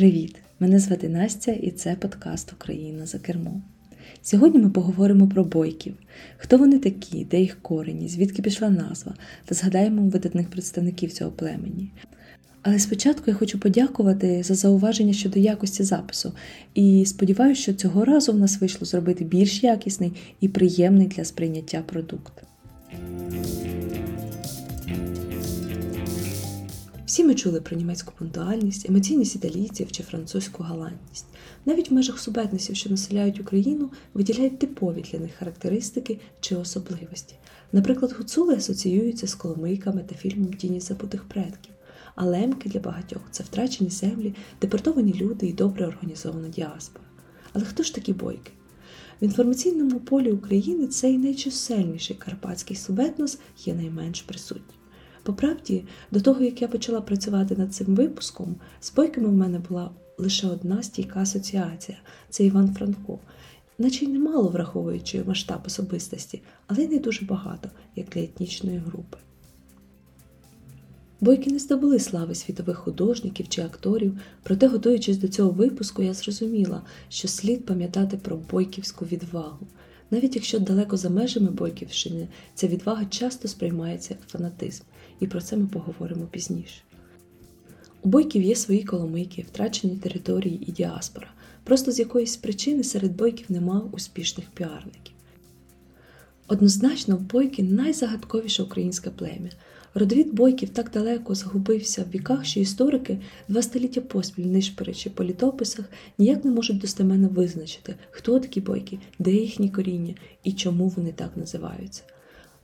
Привіт! Мене звати Настя і це подкаст Україна за кермом. Сьогодні ми поговоримо про бойків, хто вони такі, де їх корені, звідки пішла назва, та згадаємо видатних представників цього племені. Але спочатку я хочу подякувати за зауваження щодо якості запису і сподіваюся, що цього разу в нас вийшло зробити більш якісний і приємний для сприйняття продукт. Всі ми чули про німецьку пунктуальність, емоційність італійців чи французьку галантність. Навіть в межах субетнесів, що населяють Україну, виділяють типові для них характеристики чи особливості. Наприклад, гуцули асоціюються з коломийками та фільмом Тіні забутих предків, а лемки для багатьох це втрачені землі, депортовані люди і добре організована діаспора. Але хто ж такі бойки? В інформаційному полі України цей найчисельніший карпатський субетнос є найменш присутній. По правді, до того як я почала працювати над цим випуском, з бойками в мене була лише одна стійка асоціація це Іван Франко, наче й немало враховуючи масштаб особистості, але й не дуже багато, як для етнічної групи. Бойки не здобули слави світових художників чи акторів, проте, готуючись до цього випуску, я зрозуміла, що слід пам'ятати про бойківську відвагу. Навіть якщо далеко за межами Бойківщини, ця відвага часто сприймається як фанатизм, і про це ми поговоримо пізніше. У бойків є свої коломийки, втрачені території і діаспора. Просто з якоїсь причини серед бойків нема успішних піарників. Однозначно, в бойки найзагадковіше українське плем'я. Родовід бойків так далеко загубився в віках, що історики два століття поспіль, нишпорячи по літописах, ніяк не можуть достеменно визначити, хто такі бойки, де їхні коріння і чому вони так називаються.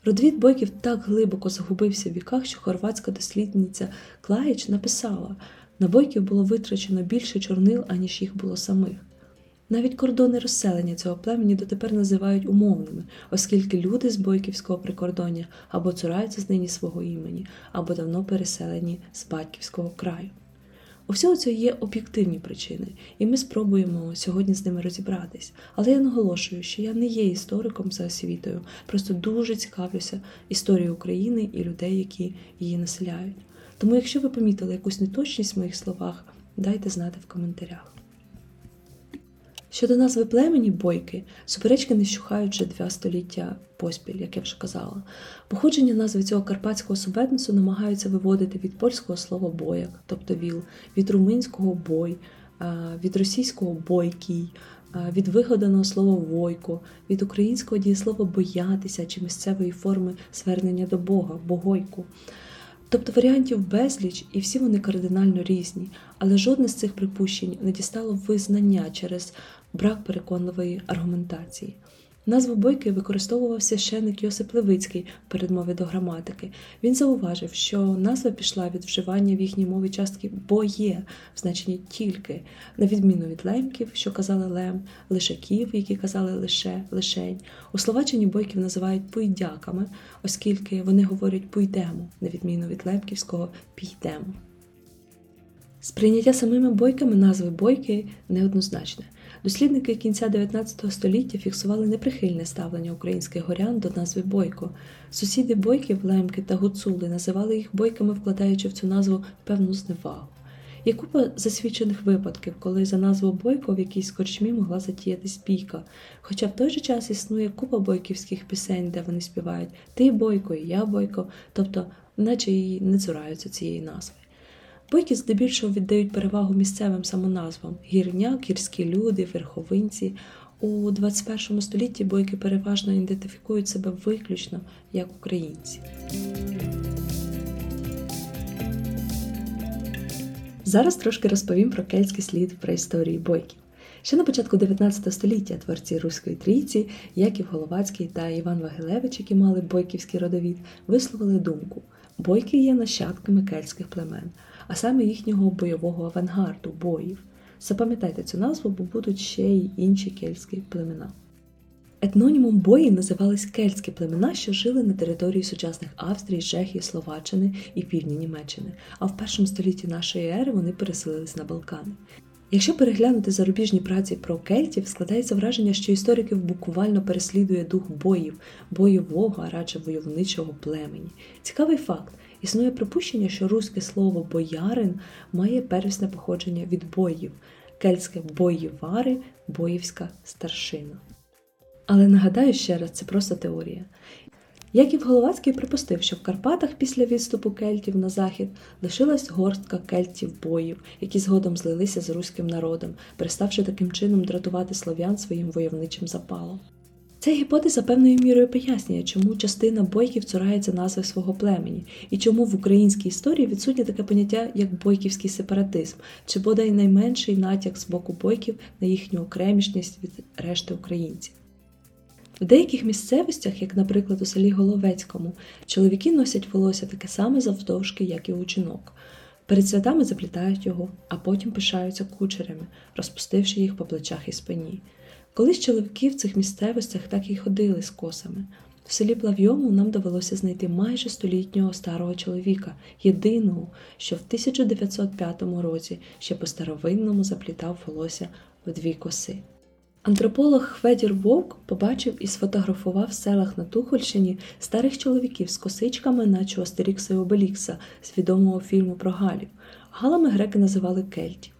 Родовід бойків так глибоко загубився в віках, що хорватська дослідниця Клаїч написала: на бойків було витрачено більше чорнил, аніж їх було самих. Навіть кордони розселення цього племені дотепер називають умовними, оскільки люди з бойківського прикордоння або цураються з нині свого імені, або давно переселені з батьківського краю. У всього цього є об'єктивні причини, і ми спробуємо сьогодні з ними розібратись. Але я наголошую, що я не є істориком за освітою, просто дуже цікавлюся історією України і людей, які її населяють. Тому, якщо ви помітили якусь неточність в моїх словах, дайте знати в коментарях. Щодо назви племені бойки, суперечки не щухають вже два століття поспіль, як я вже казала. Походження назви цього карпатського субетнесу намагаються виводити від польського слова бояк, тобто віл, від румунського бой, від російського бойкій, від вигаданого слова войко, від українського дієслова боятися чи місцевої форми звернення до Бога, богойку. Тобто варіантів безліч, і всі вони кардинально різні, але жодне з цих припущень не дістало визнання через брак переконливої аргументації. Назву бойки використовував священник Йосип Левицький в передмові до граматики. Він зауважив, що назва пішла від вживання в їхній мові частки боє в значенні тільки, на відміну від лемків, що казали лем, лишаків, які казали лише лишень. У Словаччині бойків називають пуйдяками, оскільки вони говорять пуйдемо, на відміну від лемківського пійдемо. Сприйняття самими бойками назви бойки неоднозначне. Дослідники кінця 19 століття фіксували неприхильне ставлення українських горян до назви бойко. Сусіди бойків, лемки та гуцули називали їх бойками, вкладаючи в цю назву певну зневагу. Є купа засвідчених випадків, коли за назву бойко в якійсь корчмі могла затіятись бійка. Хоча в той же час існує купа бойківських пісень, де вони співають Ти бойко і я бойко, тобто, наче її не цураються цієї назви. Бойки здебільшого віддають перевагу місцевим самоназвам гірняк, гірські люди, верховинці. У 21 столітті бойки переважно ідентифікують себе виключно як українці. Зараз трошки розповім про кельтський слід про історії бойків. Ще на початку 19 століття творці Руської трійці, Яків Головацький та Іван Вагилевич, які мали бойківський родовід, висловили думку: бойки є нащадками кельтських племен а саме їхнього бойового авангарду боїв. Запам'ятайте цю назву, бо будуть ще й інші кельтські племена. Етнонімом бої називались кельтські племена, що жили на території сучасних Австрії, Чехії, Словаччини і півдні Німеччини, а в першому столітті нашої ери вони переселились на Балкани. Якщо переглянути зарубіжні праці про кельтів, складається враження, що істориків буквально переслідує дух боїв, бойового, а радше войовничого племені. Цікавий факт: Існує припущення, що руське слово боярин має первісне походження від боїв, кельтське боївари, боївська старшина. Але нагадаю ще раз, це просто теорія. Яків Головацький припустив, що в Карпатах після відступу кельтів на захід лишилась горстка кельтів боїв, які згодом злилися з руським народом, переставши таким чином дратувати слов'ян своїм войовничим запалом. Ця гіпотеза певною мірою пояснює, чому частина бойків цурається назви свого племені, і чому в українській історії відсутнє таке поняття, як бойківський сепаратизм, чи бодай найменший натяк з боку бойків на їхню окремішність від решти українців. В деяких місцевостях, як, наприклад, у селі Головецькому, чоловіки носять волосся таке саме завдовжки, як і у жінок. Перед святами заплітають його, а потім пишаються кучерями, розпустивши їх по плечах і спині. Колись чоловіки в цих місцевостях так і ходили з косами. В селі Плавйому нам довелося знайти майже столітнього старого чоловіка, єдиного, що в 1905 році ще по старовинному заплітав волосся в дві коси. Антрополог Хведір Вовк побачив і сфотографував в селах на Тухольщині старих чоловіків з косичками, наче Астерікса і Обелікса з відомого фільму про Галів. Галами греки називали кельтів.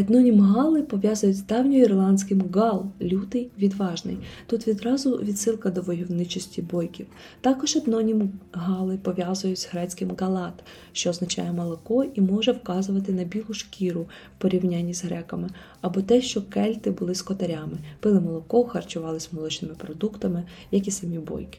Етнонім Гали пов'язують з давньоірландським гал, лютий, відважний. Тут відразу відсилка до войовничості бойків. Також етнонім Гали пов'язують з грецьким галат, що означає молоко і може вказувати на білу шкіру в порівнянні з греками, або те, що кельти були скотарями, пили молоко, харчувалися молочними продуктами, як і самі бойки.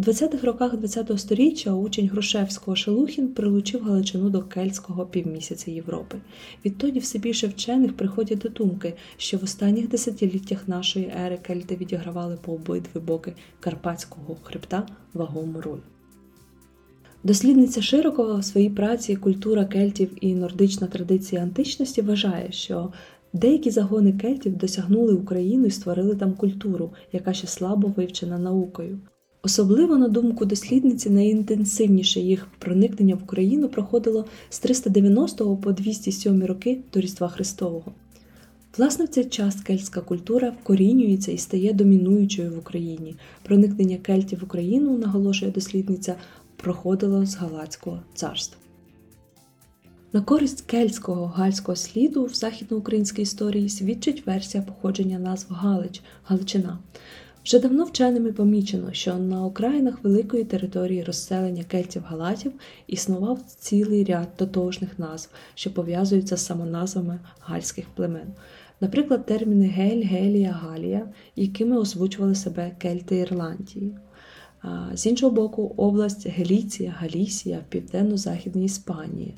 У 20-х роках ХХ століття учень Грушевського Шелухін прилучив Галичину до кельтського півмісяця Європи. Відтоді все більше вчених приходять до думки, що в останніх десятиліттях нашої ери кельти відігравали по обидві боки Карпатського хребта вагому роль. Дослідниця Широкова в своїй праці Культура кельтів і нордична традиція античності вважає, що деякі загони кельтів досягнули Україну і створили там культуру, яка ще слабо вивчена наукою. Особливо, на думку дослідниці, найінтенсивніше їх проникнення в Україну проходило з 390 по 207 роки до Різдва Христового. Власне, в цей час кельтська культура вкорінюється і стає домінуючою в Україні. Проникнення кельтів в Україну, наголошує дослідниця, проходило з Галацького царства. На користь кельтського гальського сліду в західноукраїнській історії свідчить версія походження назв Галич Галичина. Вже давно вченими помічено, що на окраїнах великої території розселення кельтів-галатів існував цілий ряд тотожних назв, що пов'язуються з самоназвами гальських племен. Наприклад, терміни Гель, Гелія, Галія, якими озвучували себе кельти Ірландії. З іншого боку, область Геліція, Галісія в південно-західній Іспанії.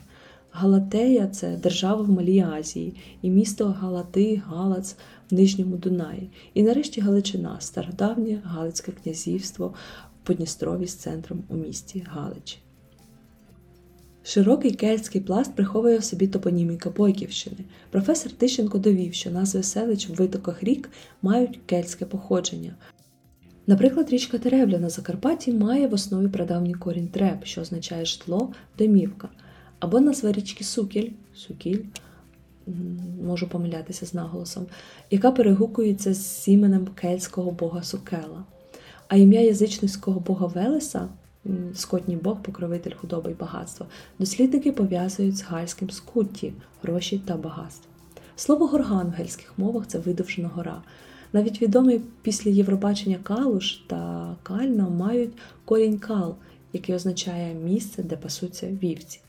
Галатея це держава в Малій Азії, і місто Галати, Галац в Нижньому Дунаї. І нарешті Галичина, стародавнє Галицьке князівство в Подністрові з центром у місті Галичі. Широкий кельтський пласт приховує в собі топоніміка Бойківщини. Професор Тищенко довів, що назви селищ в витоках рік мають кельтське походження. Наприклад, річка Теребля на Закарпатті має в основі прадавній корінь треб, що означає житло, домівка або назва річки Сукіль, Сукіль, можу помилятися з наголосом, яка перегукується з іменем кельтського бога Сукела. А ім'я язичницького бога Велеса, скотній бог, покровитель худоби й багатства, дослідники пов'язують з гальським скутті, гроші та багатство. Слово горган в гельських мовах це видовжена гора. Навіть відомий після Євробачення Калуш та Кальна мають корінь кал, який означає місце, де пасуться вівці.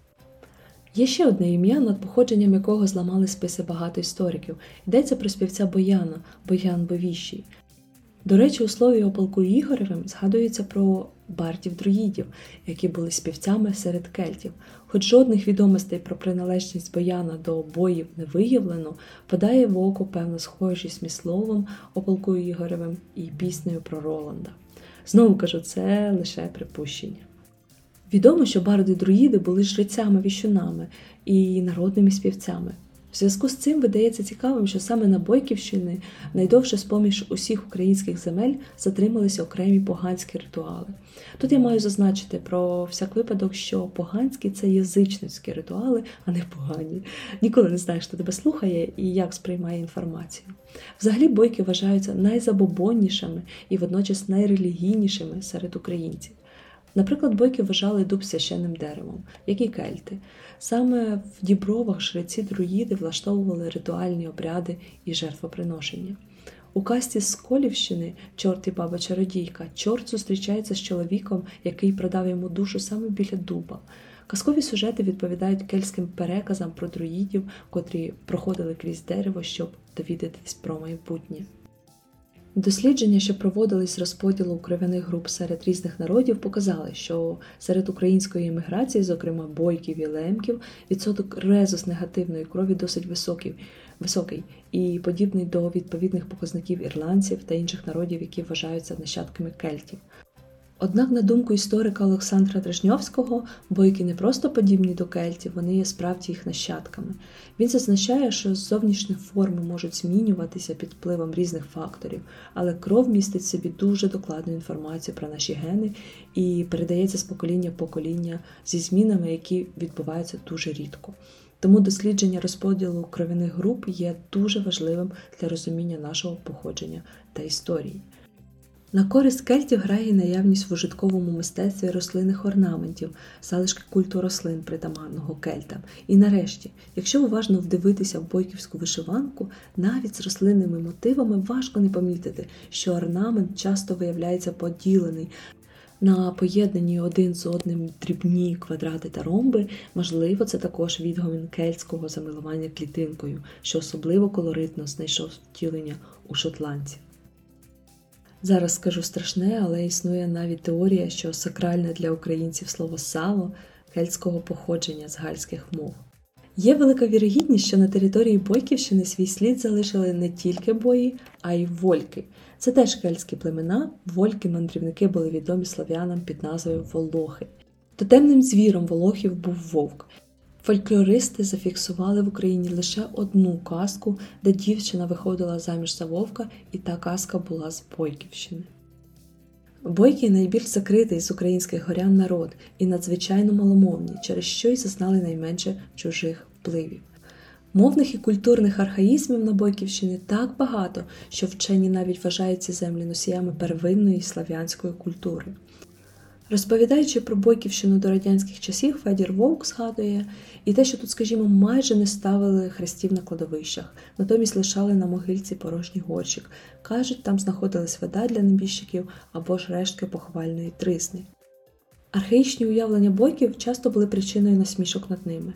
Є ще одне ім'я, над походженням якого зламали списи багато істориків. Йдеться про співця Бояна, Боян Бовіщий. До речі, у слові о полку Ігоревим згадується про бардів друїдів, які були співцями серед кельтів. Хоч жодних відомостей про приналежність Бояна до боїв не виявлено, подає в око певну схожість між словом о полку Ігоревим і піснею про Роланда. Знову кажу, це лише припущення. Відомо, що барди друїди були жрецями-віщунами і народними співцями. В зв'язку з цим видається цікавим, що саме на Бойківщини найдовше з поміж усіх українських земель затрималися окремі поганські ритуали. Тут я маю зазначити про всяк випадок, що поганські це язичницькі ритуали, а не погані. Ніколи не знаєш, хто тебе слухає і як сприймає інформацію. Взагалі бойки вважаються найзабобоннішими і водночас найрелігійнішими серед українців. Наприклад, бойки вважали дуб священним деревом, як і кельти. Саме в дібровах жреці друїди влаштовували ритуальні обряди і жертвоприношення. У касті з Колівщини чорт і баба чародійка чорт зустрічається з чоловіком, який продав йому душу саме біля дуба. Казкові сюжети відповідають кельтським переказам про друїдів, котрі проходили крізь дерево, щоб довідатись про майбутнє. Дослідження, що проводились розподілу кров'яних груп серед різних народів, показали, що серед української імміграції, зокрема бойків і лемків, відсоток резус негативної крові досить високий, високий і подібний до відповідних показників ірландців та інших народів, які вважаються нащадками кельтів. Однак, на думку історика Олександра Дражньовського, бойки не просто подібні до кельтів, вони є справді їх нащадками. Він зазначає, що зовнішні форми можуть змінюватися під впливом різних факторів, але кров містить в собі дуже докладну інформацію про наші гени і передається з покоління в покоління зі змінами, які відбуваються дуже рідко. Тому дослідження розподілу кров'яних груп є дуже важливим для розуміння нашого походження та історії. На користь кельтів грає наявність в ужитковому мистецтві рослинних орнаментів, залишки культу рослин притаманного кельтам. І нарешті, якщо уважно вдивитися в бойківську вишиванку, навіть з рослинними мотивами важко не помітити, що орнамент часто виявляється поділений. На поєднані один з одним дрібні квадрати та ромби, можливо, це також відгомін кельтського замилування клітинкою, що особливо колоритно знайшов втілення у шотландців. Зараз скажу страшне, але існує навіть теорія, що сакральне для українців слово сало кельтського походження з гальських мов. Є велика вірогідність, що на території Бойківщини свій слід залишили не тільки бої, а й вольки. Це теж кельтські племена, вольки-мандрівники були відомі слов'янам під назвою Волохи. Тотемним звіром волохів був вовк, Фольклористи зафіксували в Україні лише одну казку, де дівчина виходила заміж за вовка, і та казка була з Бойківщини. Бойки найбільш закритий з українських горян народ і надзвичайно маломовні, через що й зазнали найменше чужих впливів. Мовних і культурних архаїзмів на Бойківщині так багато, що вчені навіть вважають ці землі носіями первинної слав'янської культури. Розповідаючи про Бойківщину до радянських часів, Федір Вовк згадує і те, що тут, скажімо, майже не ставили хрестів на кладовищах, натомість лишали на могильці порожній горщик. Кажуть, там знаходились вода для небіжчиків або ж рештки поховальної трисни. Архаїчні уявлення бойків часто були причиною насмішок над ними.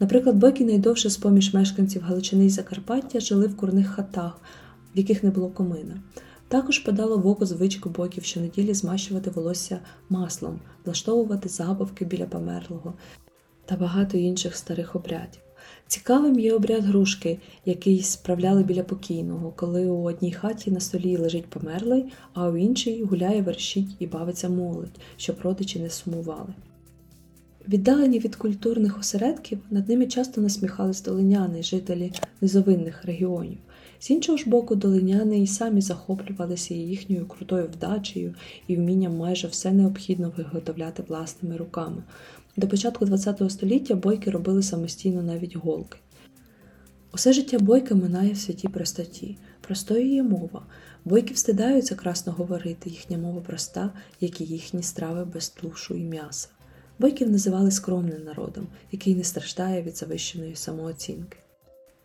Наприклад, бойки найдовше з поміж мешканців Галичини і Закарпаття жили в курних хатах, в яких не було комина. Також подало в око звичку бойків щонеділі змащувати волосся маслом, влаштовувати забавки біля померлого та багато інших старих обрядів. Цікавим є обряд грушки, який справляли біля покійного, коли у одній хаті на столі лежить померлий, а у іншій гуляє, верщить і бавиться молодь, щоб родичі не сумували. Віддалені від культурних осередків, над ними часто насміхались долиняни, жителі низовинних регіонів. З іншого ж боку, долиняни і самі захоплювалися їхньою крутою вдачею і вмінням майже все необхідно виготовляти власними руками. До початку ХХ століття бойки робили самостійно навіть голки. Усе життя бойка минає в святій простоті. Простою є мова. Бойки встидаються красно говорити, їхня мова проста, як і їхні страви без тушу і м'яса. Бойків називали скромним народом, який не страждає від завищеної самооцінки.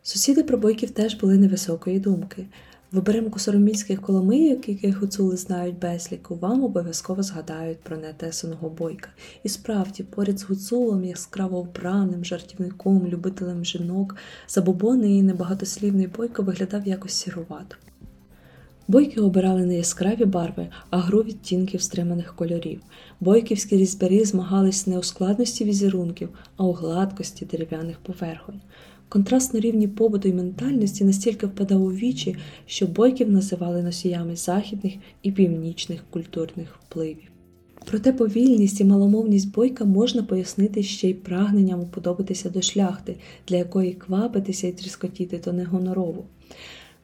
Сусіди про бойків теж були невисокої думки. В оберемку соромільських коломийок, яких гуцули знають безліку, вам обов'язково згадають про нетесаного бойка. І справді, поряд з гуцулом, яскраво вбраним, жартівником, любителем жінок, забобонний і небагатослівний бойко виглядав якось сірувато. Бойки обирали не яскраві барви, а гру відтінків стриманих кольорів. Бойківські різьбарі змагались не у складності візерунків, а у гладкості дерев'яних поверхонь. Контраст на рівні побуту і ментальності настільки впадав у вічі, що бойків називали носіями західних і північних культурних впливів. Проте повільність і маломовність бойка можна пояснити ще й прагненням уподобатися до шляхти, для якої квапитися і тріскотіти то не гонорово.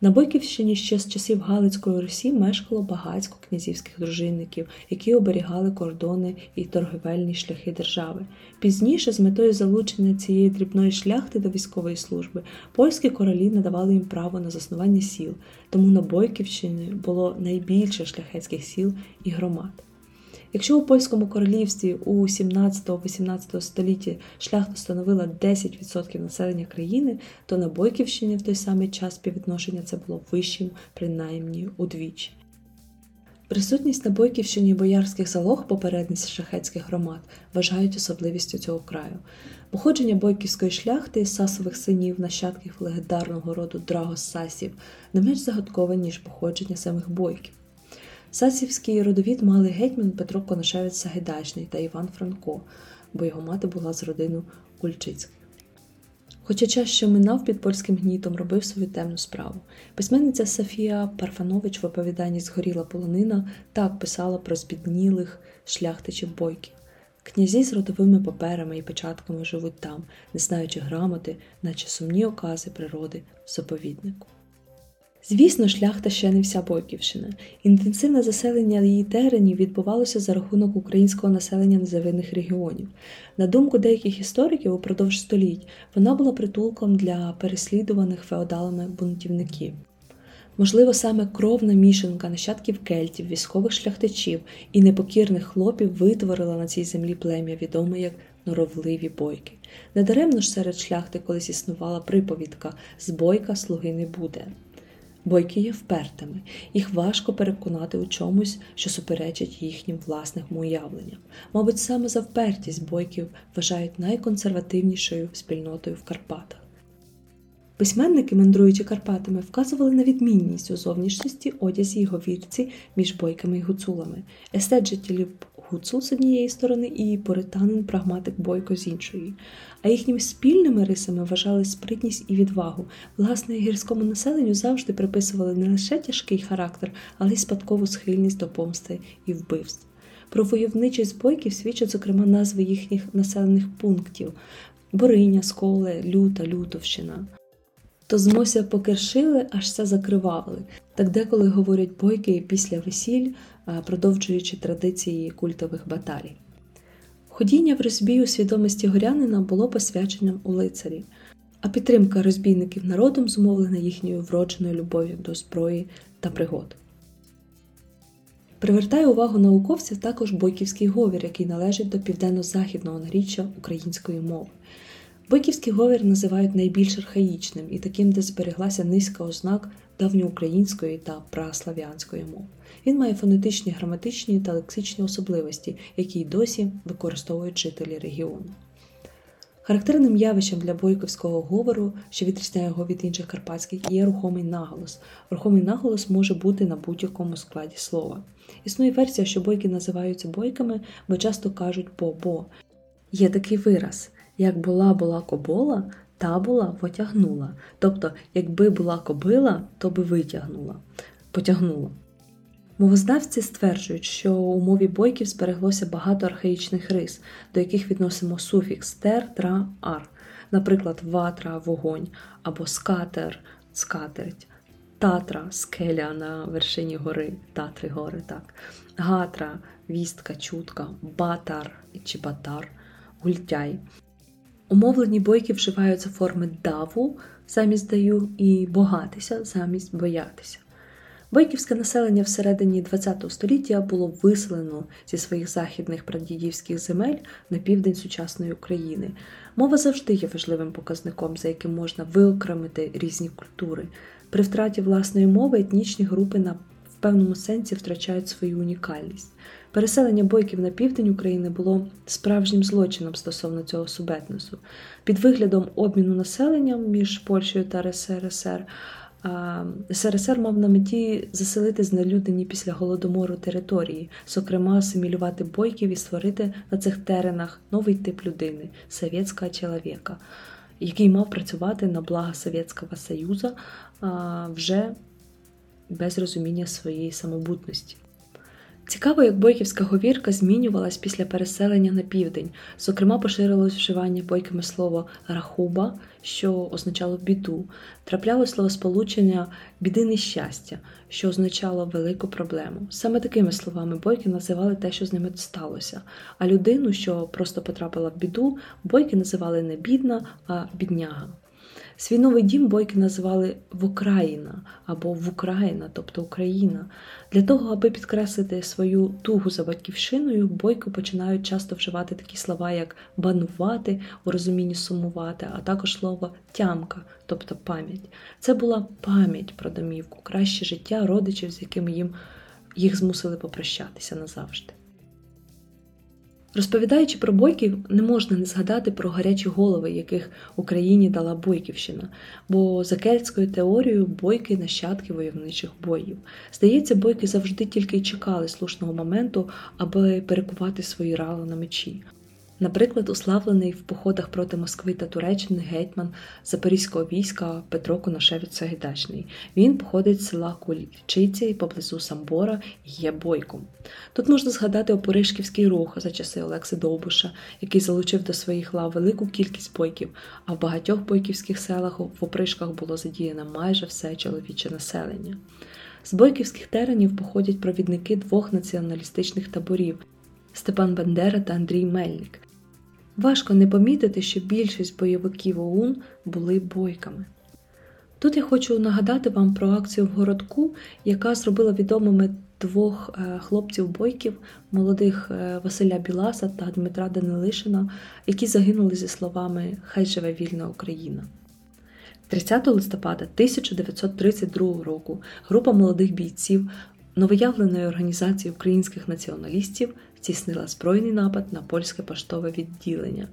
На Бойківщині ще з часів Галицької Русі мешкало багатько князівських дружинників, які оберігали кордони і торговельні шляхи держави. Пізніше, з метою залучення цієї дрібної шляхти до військової служби, польські королі надавали їм право на заснування сіл, тому на Бойківщині було найбільше шляхетських сіл і громад. Якщо у польському королівстві у 17-18 столітті шляхта становила 10% населення країни, то на Бойківщині в той самий час співвідношення це було вищим, принаймні удвічі. Присутність на Бойківщині боярських залог попередниць шахетських громад вважають особливістю цього краю. Походження бойківської шляхти сасових синів, нащадків легендарного роду Драгос-Сасів не менш загадкове, ніж походження самих бойків. Сасівський родовід мали гетьман Петро Конашевич Сагайдачний та Іван Франко, бо його мати була з родину Кульчицьких. Хоча час, що минав під польським гнітом, робив свою темну справу. Письменниця Софія Парфанович в оповіданні Згоріла полонина так писала про збіднілих шляхтичів бойків. Князі з родовими паперами і печатками живуть там, не знаючи грамоти, наче сумні окази природи в заповіднику. Звісно, шляхта ще не вся Бойківщина. Інтенсивне заселення її теренів відбувалося за рахунок українського населення незавидних регіонів. На думку деяких істориків, упродовж століть вона була притулком для переслідуваних феодалами бунтівників. Можливо, саме кровна мішанка нащадків кельтів, військових шляхтичів і непокірних хлопів витворила на цій землі плем'я, відоме як норовливі бойки. Недаремно ж серед шляхти колись існувала приповідка з бойка слуги не буде. Бойки є впертими, їх важко переконати у чомусь, що суперечить їхнім власним уявленням. Мабуть, саме за впертість бойків вважають найконсервативнішою спільнотою в Карпатах. Письменники, мандруючи Карпатами, вказували на відмінність у зовнішності, одязі й говірці між бойками й гуцулами. Естет жителів гуцул з однієї сторони і поританин прагматик бойко з іншої. А їхніми спільними рисами вважали спритність і відвагу. Власне, гірському населенню завжди приписували не лише тяжкий характер, але й спадкову схильність до помсти і вбивств. Про войовничість бойків свідчать, зокрема, назви їхніх населених пунктів Бориня, Сколе, Люта, Лютовщина. То змося покершили, аж все закривали. Так деколи говорять бойки після весіль, продовжуючи традиції культових баталій. Ходіння в розбій у свідомості горянина було посвяченням у лицарі, а підтримка розбійників народом зумовлена їхньою вродженою любов'ю до зброї та пригод. Привертає увагу науковців також бойківський говір, який належить до південно-західного наріччя української мови. Бойківський говір називають найбільш архаїчним і таким, де збереглася низка ознак давньоукраїнської та праслав'янської мов. Він має фонетичні, граматичні та лексичні особливості, які й досі використовують жителі регіону. Характерним явищем для бойківського говору, що відрізняє його від інших карпатських, є рухомий наголос. Рухомий наголос може бути на будь-якому складі слова. Існує версія, що бойки називаються бойками, бо часто кажуть бо-бо. Є такий вираз як була була кобола, та була потягнула. Тобто, якби була кобила, то би витягнула, потягнула. Мовознавці стверджують, що у мові бойків збереглося багато архаїчних рис, до яких відносимо суфікс тер, тра, ар, наприклад, ватра, вогонь або скатер, скатерть, татра, скеля на вершині гори, татри гори, так, гатра, вістка, чутка, батар чи батар, гультяй. Умовлені бойки вживаються форми даву замість даю і богатися замість боятися. Бойківське населення всередині ХХ століття було виселено зі своїх західних прадідівських земель на південь сучасної України. Мова завжди є важливим показником, за яким можна виокремити різні культури. При втраті власної мови етнічні групи на в певному сенсі втрачають свою унікальність. Переселення бойків на південь України було справжнім злочином стосовно цього субетнесу. Під виглядом обміну населенням між Польщею та РСРСР. СРСР мав на меті заселити знелюдені після голодомору території, зокрема асимілювати бойків і створити на цих теренах новий тип людини совєтського чоловіка, який мав працювати на благо Совєтського Союзу вже без розуміння своєї самобутності. Цікаво, як бойківська говірка змінювалась після переселення на південь. Зокрема, поширилось вживання бойками слово рахуба, що означало біду, траплялось словосполучення біди нещастя, що означало велику проблему. Саме такими словами бойки називали те, що з ними сталося. А людину, що просто потрапила в біду, бойки називали не бідна, а бідняга. Свій новий дім бойки називали Вокраїна або Вукраїна, тобто Україна. Для того, аби підкреслити свою тугу за батьківщиною, бойко починають часто вживати такі слова, як банувати у розумінні сумувати, а також слово тямка, тобто пам'ять. Це була пам'ять про домівку, краще життя родичів, з якими їм їх змусили попрощатися назавжди. Розповідаючи про бойків, не можна не згадати про гарячі голови, яких Україні дала Бойківщина, бо за кельтською теорією бойки нащадки войовничих боїв. Здається, бойки завжди тільки й чекали слушного моменту, аби перекувати свої рали на мечі. Наприклад, уславлений в походах проти Москви та Туреччини гетьман запорізького війська Петро Коношевич Сагайдачний. Він походить з села Кульчиці поблизу Самбора і є бойком. Тут можна згадати Опоришківський рух за часи Олекси Довбуша, який залучив до своїх лав велику кількість бойків, а в багатьох бойківських селах в опришках було задіяно майже все чоловіче населення. З бойківських теренів походять провідники двох націоналістичних таборів Степан Бандера та Андрій Мельник. Важко не помітити, що більшість бойовиків ОУН були бойками. Тут я хочу нагадати вам про акцію в городку, яка зробила відомими двох е, хлопців-бойків, молодих е, Василя Біласа та Дмитра Данилишина, які загинули зі словами Хай живе вільна Україна. 30 листопада 1932 року група молодих бійців новоявленої організації українських націоналістів здійснила збройний напад на польське поштове відділення.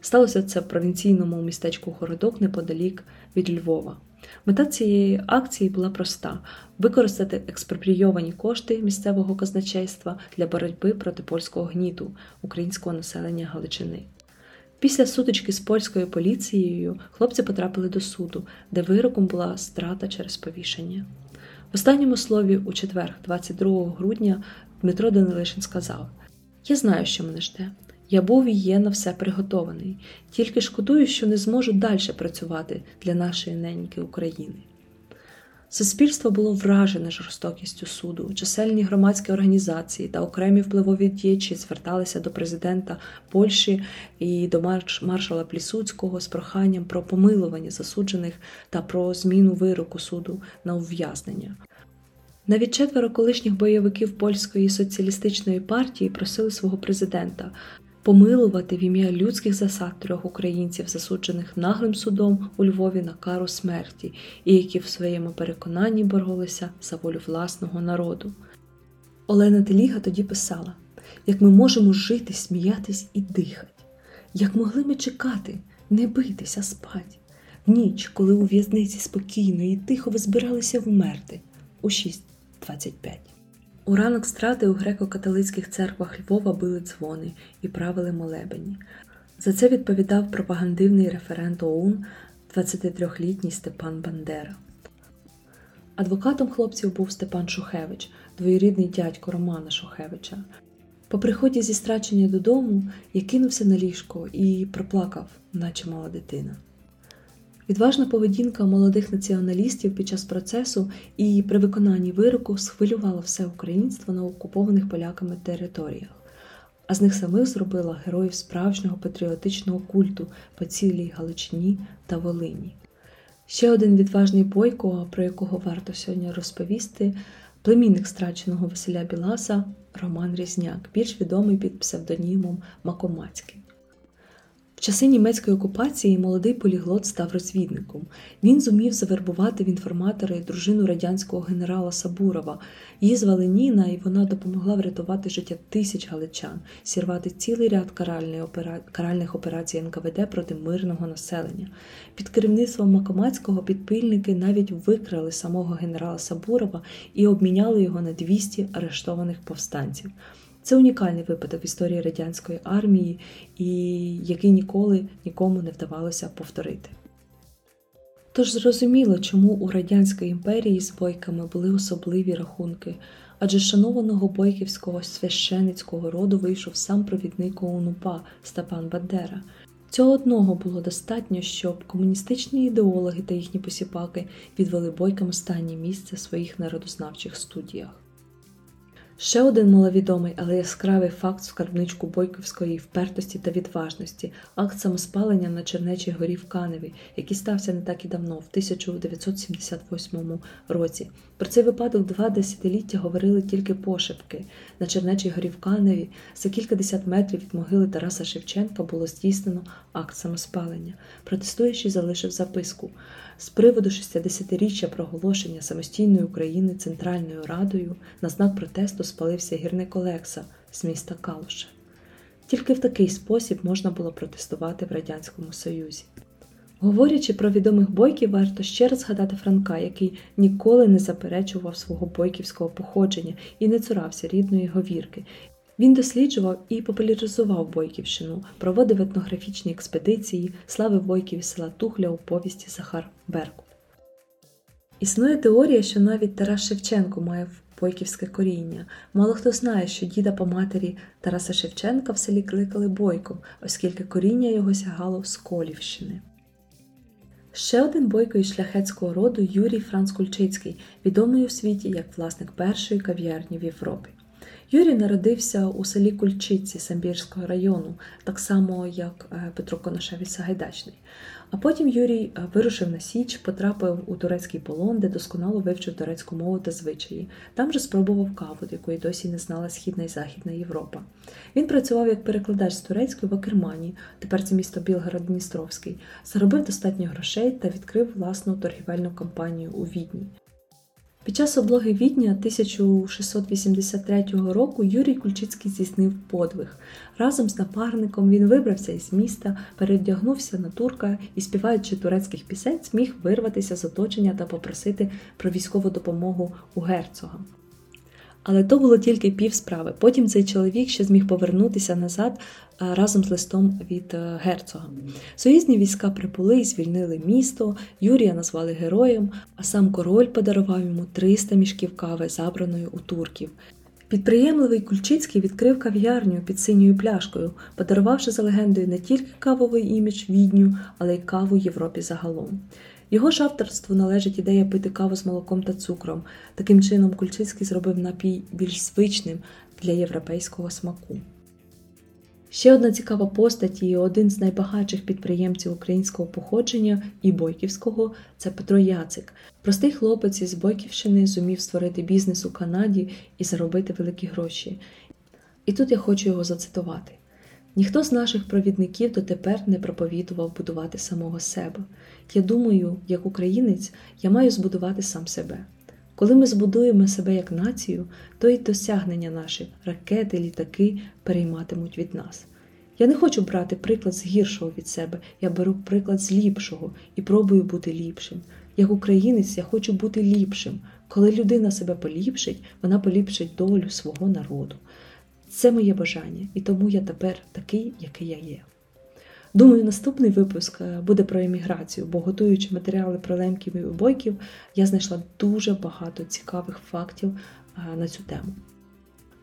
Сталося це в провінційному містечку Городок неподалік від Львова. Мета цієї акції була проста: використати експропрійовані кошти місцевого казначейства для боротьби проти польського гніту українського населення Галичини. Після сутички з польською поліцією хлопці потрапили до суду, де вироком була страта через повішення. В останньому слові у четвер, 22 грудня, Дмитро Данилишин сказав: Я знаю, що мене жде. Я був і є на все приготований, тільки шкодую, що не зможу далі працювати для нашої неньки України. Суспільство було вражене жорстокістю суду, чисельні громадські організації та окремі впливові діячі зверталися до президента Польщі і до маршала Плісуцького з проханням про помилування засуджених та про зміну вироку суду на ув'язнення. Навіть четверо колишніх бойовиків польської соціалістичної партії просили свого президента помилувати в ім'я людських засад трьох українців, засуджених наглим судом у Львові на кару смерті, і які в своєму переконанні боролися за волю власного народу. Олена Теліга тоді писала: як ми можемо жити, сміятись і дихати, як могли ми чекати, не битися, спать, в ніч, коли у в'язниці спокійно і тихо ви збиралися вмерти у 6.25. У ранок страти у греко-католицьких церквах Львова били дзвони і правили молебені. За це відповідав пропагандивний референт ОУН 23-літній Степан Бандера. Адвокатом хлопців був Степан Шухевич, двоюрідний дядько Романа Шухевича. По приході зі страчення додому я кинувся на ліжко і проплакав, наче мала дитина. Відважна поведінка молодих націоналістів під час процесу і при виконанні вироку схвилювала все українство на окупованих поляками територіях, а з них самих зробила героїв справжнього патріотичного культу по цілій Галичині та Волині. Ще один відважний бойко, про якого варто сьогодні розповісти, племінник страченого Василя Біласа Роман Різняк, більш відомий під псевдонімом Макомацький. В часи німецької окупації молодий поліглот став розвідником. Він зумів завербувати в інформатори дружину радянського генерала Сабурова. Її звали Ніна, і вона допомогла врятувати життя тисяч галичан, сірвати цілий ряд каральних операцій НКВД проти мирного населення. Під керівництвом Макомацького підпильники навіть викрали самого генерала Сабурова і обміняли його на 200 арештованих повстанців. Це унікальний випадок в історії радянської армії, і який ніколи нікому не вдавалося повторити. Тож зрозуміло, чому у Радянської імперії з бойками були особливі рахунки, адже шанованого бойківського священицького роду вийшов сам провідник ОУНУПА Степан Бандера. Цього одного було достатньо, щоб комуністичні ідеологи та їхні посіпаки відвели бойкам останнє місце в своїх народознавчих студіях. Ще один маловідомий, але яскравий факт скарбничку Бойківської впертості та відважності акт самоспалення на Чернечій горі в Каневі, який стався не так і давно, в 1978 році. Про цей випадок два десятиліття говорили тільки пошепки. На Чернечій горі в Каневі за кількадесят метрів від могили Тараса Шевченка було здійснено акт самоспалення. Протестуючий залишив записку з приводу 60-річчя проголошення самостійної України Центральною Радою на знак протесту спалився гірник Олекса з міста Калуша. Тільки в такий спосіб можна було протестувати в Радянському Союзі. Говорячи про відомих бойків, варто ще раз згадати Франка, який ніколи не заперечував свого бойківського походження і не цурався рідної говірки. Він досліджував і популяризував Бойківщину, проводив етнографічні експедиції, славив бойків села Тухля у повісті Захар Беркут. Існує теорія, що навіть Тарас Шевченко має бойківське коріння. Мало хто знає, що діда по матері Тараса Шевченка в селі кликали Бойком, оскільки коріння його сягало з Колівщини. Ще один бойко із шляхетського роду Юрій Франц Кульчицький, відомий у світі як власник першої кав'ярні в Європі. Юрій народився у селі Кульчиці Самбірського району, так само як е, Петро Коношевич Сагайдачний. А потім Юрій е, вирушив на Січ, потрапив у турецький полон, де досконало вивчив турецьку мову та звичаї. Там же спробував каву, якої досі не знала Східна і Західна Європа. Він працював як перекладач з турецької в Акермані, тепер це місто Білгород-Дністровський, заробив достатньо грошей та відкрив власну торгівельну компанію у Відні. Під час облоги Відня 1683 року Юрій Кульчицький здійснив подвиг. Разом з напарником він вибрався із міста, передягнувся на турка і, співаючи турецьких пісень, зміг вирватися з оточення та попросити про військову допомогу у герцога. Але то було тільки пів справи. Потім цей чоловік ще зміг повернутися назад разом з листом від е, герцога. Союзні війська прибули і звільнили місто, Юрія назвали героєм, а сам король подарував йому 300 мішків кави, забраної у турків. Підприємливий Кульчицький відкрив кав'ярню під синьою пляшкою, подарувавши за легендою не тільки кавовий імідж відню, але й каву Європі загалом. Його ж авторству належить ідея пити каву з молоком та цукром. Таким чином, Кульчицький зробив напій більш звичним для європейського смаку. Ще одна цікава постать і один з найбагатших підприємців українського походження і Бойківського це Петро Яцик. Простий хлопець із Бойківщини зумів створити бізнес у Канаді і заробити великі гроші. І тут я хочу його зацитувати. Ніхто з наших провідників дотепер не проповідував будувати самого себе. Я думаю, як українець, я маю збудувати сам себе. Коли ми збудуємо себе як націю, то й досягнення наші ракети, літаки перейматимуть від нас. Я не хочу брати приклад з гіршого від себе, я беру приклад з ліпшого і пробую бути ліпшим. Як українець, я хочу бути ліпшим. Коли людина себе поліпшить, вона поліпшить долю свого народу. Це моє бажання, і тому я тепер такий, який я є. Думаю, наступний випуск е, буде про еміграцію, бо готуючи матеріали про лемків і бойків, я знайшла дуже багато цікавих фактів е, на цю тему.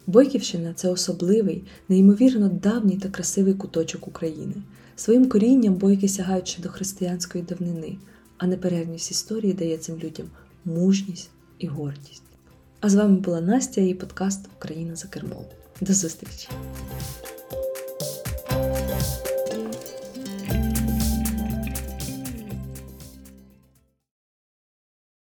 Бойківщина це особливий, неймовірно давній та красивий куточок України. Своїм корінням бойки сягають ще до християнської давнини, а неперервність історії дає цим людям мужність і гордість. А з вами була Настя і подкаст Україна за кермом. До зустрічі!